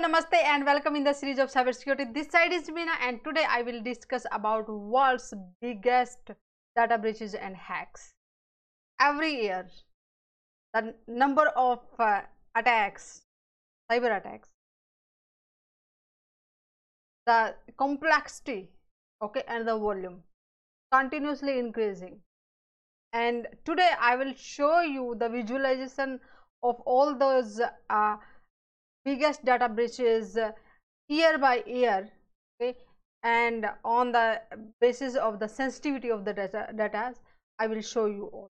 namaste and welcome in the series of cybersecurity. This side is Meena and today I will discuss about world's biggest data breaches and hacks. Every year, the number of uh, attacks, cyber attacks, the complexity, okay, and the volume continuously increasing. And today I will show you the visualization of all those uh, biggest data breaches uh, year by year okay? And on the basis of the sensitivity of the data data i will show you all.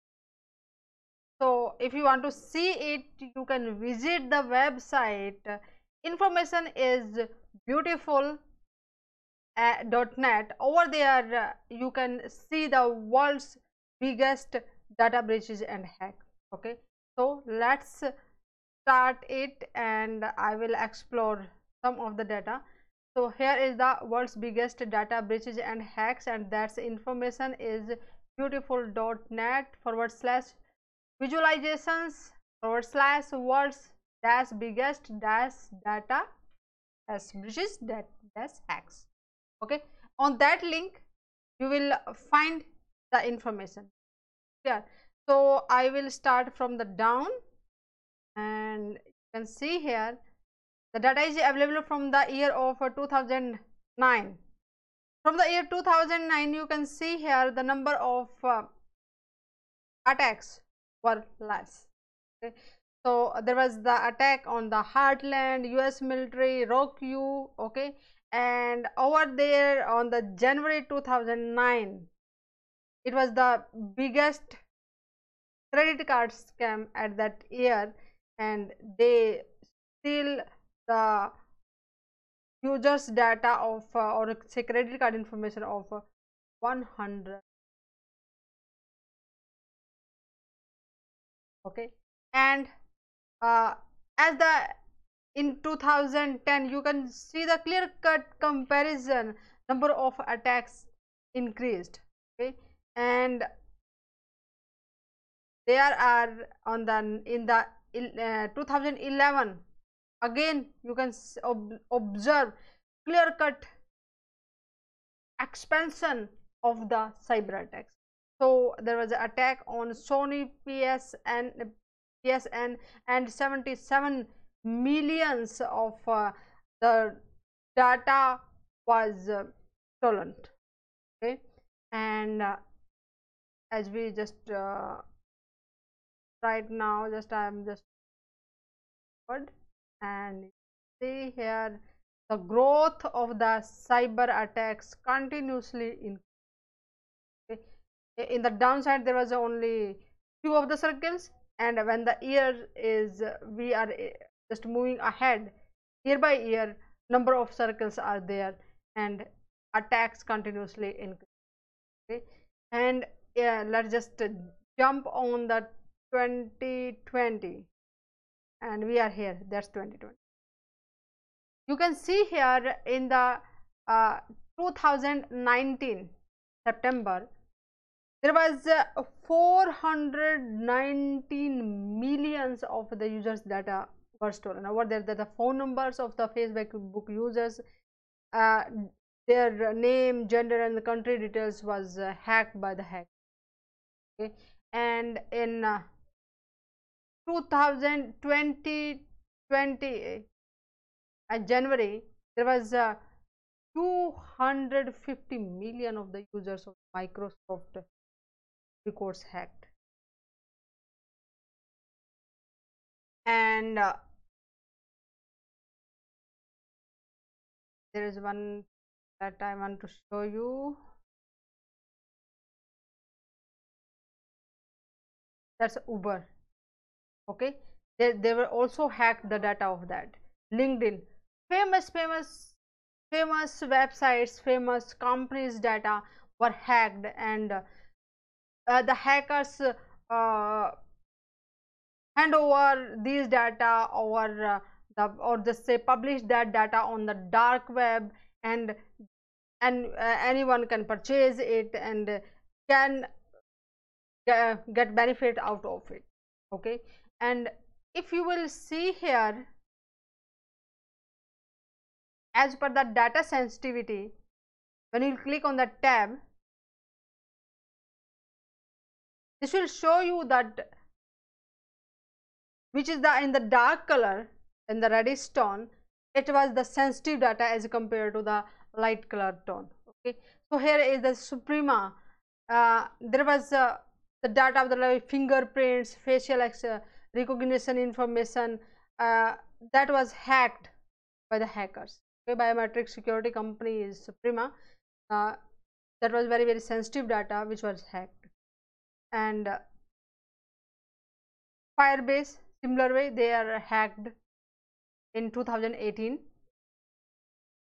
So if you want to see it you can visit the website. Information is beautiful uh, .net. Over there uh, you can see the world's biggest data breaches and hack okay? So let's start it and I will explore some of the data. So here is the world's biggest data breaches and hacks and that's information is beautiful.net forward slash visualizations forward slash world's dash biggest dash data dash breaches that dash hacks. Okay? On that link you will find the information. Yeah so i will start from the down and you can see here the data is available from the year of uh, 2009 from the year 2009 you can see here the number of uh, attacks were less okay. so there was the attack on the heartland us military RockYou okay and over there on the january 2009 it was the biggest credit card scam at that year and they steal the users data of uh, or say credit card information of uh, 100 okay? And uh, as the in 2010 you can see the clear cut comparison number of attacks increased. Okay? And there are on the in the uh, 2011 again you can ob observe clear cut expansion of the cyber attacks. So there was an attack on sony psn psn and 77 millions of uh, the data was uh, stolen. Okay? And uh, as we just uh, right now just i am just and see here the growth of the cyber attacks continuously in in the downside there was only few of the circles. And when the year is we are eh, just moving ahead year by year number of circles are there. And attacks continuously increase okay. And yeah, let's just jump on the 2020 and we are here. That's 2020 you can see here in the uh, 2019 september there was uh, 419 millions of the users data were stolen. Over there the phone numbers of the facebook users. Uh, their name gender and the country details was uh, hacked by the hack. Okay? And in uh, 2020 20 uh, January there was uh, 250 million of the users of Microsoft records hacked. And uh, there is one that I want to show you. That's Uber okay? They, they were also hacked the data of that. Linkedin famous famous famous websites famous companies data were hacked and uh, the hackers uh, hand over these data or uh, the or just say publish that data on the dark web and and uh, anyone can purchase it and can uh, get benefit out of it okay and if you will see here as per the data sensitivity when you click on the tab this will show you that which is the in the dark color in the reddish tone it was the sensitive data as compared to the light color tone okay? So here is the suprema uh, there was uh, the data of the fingerprints facial uh, recognition information uh, that was hacked by the hackers. Okay biometric security company is suprema. Uh, that was very very sensitive data which was hacked. And uh, firebase similar way they are hacked in 2018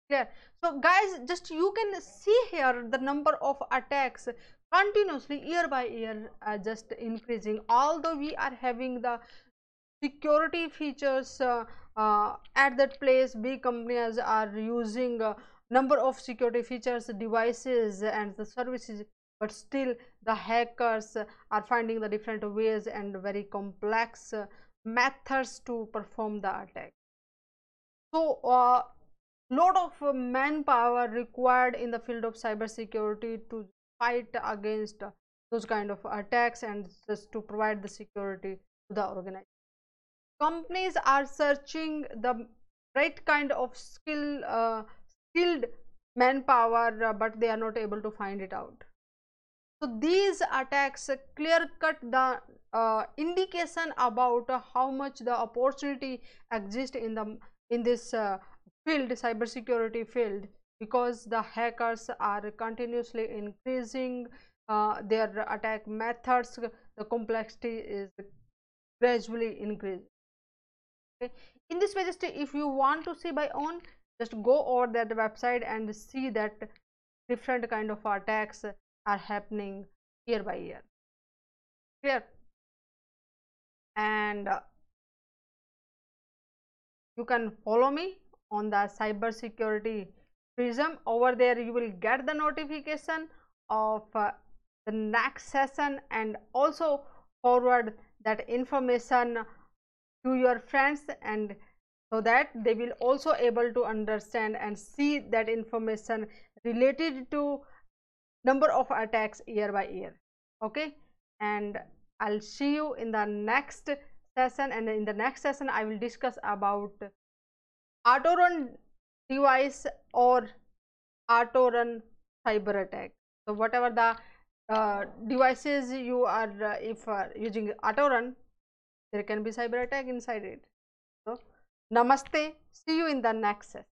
clear? So guys just you can see here the number of attacks continuously year by year uh, just increasing. Although we are having the security features uh, uh, at that place big companies are using uh, number of security features devices and the services but still the hackers are finding the different ways and very complex methods to perform the attack. So uh, lot of manpower required in the field of cyber security to fight against those kind of attacks and just to provide the security to the organization. Companies are searching the right kind of skill uh, skilled manpower uh, but they are not able to find it out. So these attacks clear cut the uh, indication about how much the opportunity exists in the in this uh, field cybersecurity field because the hackers are continuously increasing uh, their attack methods the complexity is gradually increasing. Okay in this just if you want to see by own just go over that website and see that different kind of attacks are happening year by year. Clear? And uh, you can follow me on the cyber security prism. Over there you will get the notification of uh, the next session and also forward that information to your friends and so that they will also able to understand and see that information related to number of attacks year by year. Okay? And i'll see you in the next session. And in the next session i will discuss about auto run device or auto run cyber attack. So whatever the uh, devices you are uh, if uh, using auto run there can be cyber attack inside it. So namaste. See you in the next session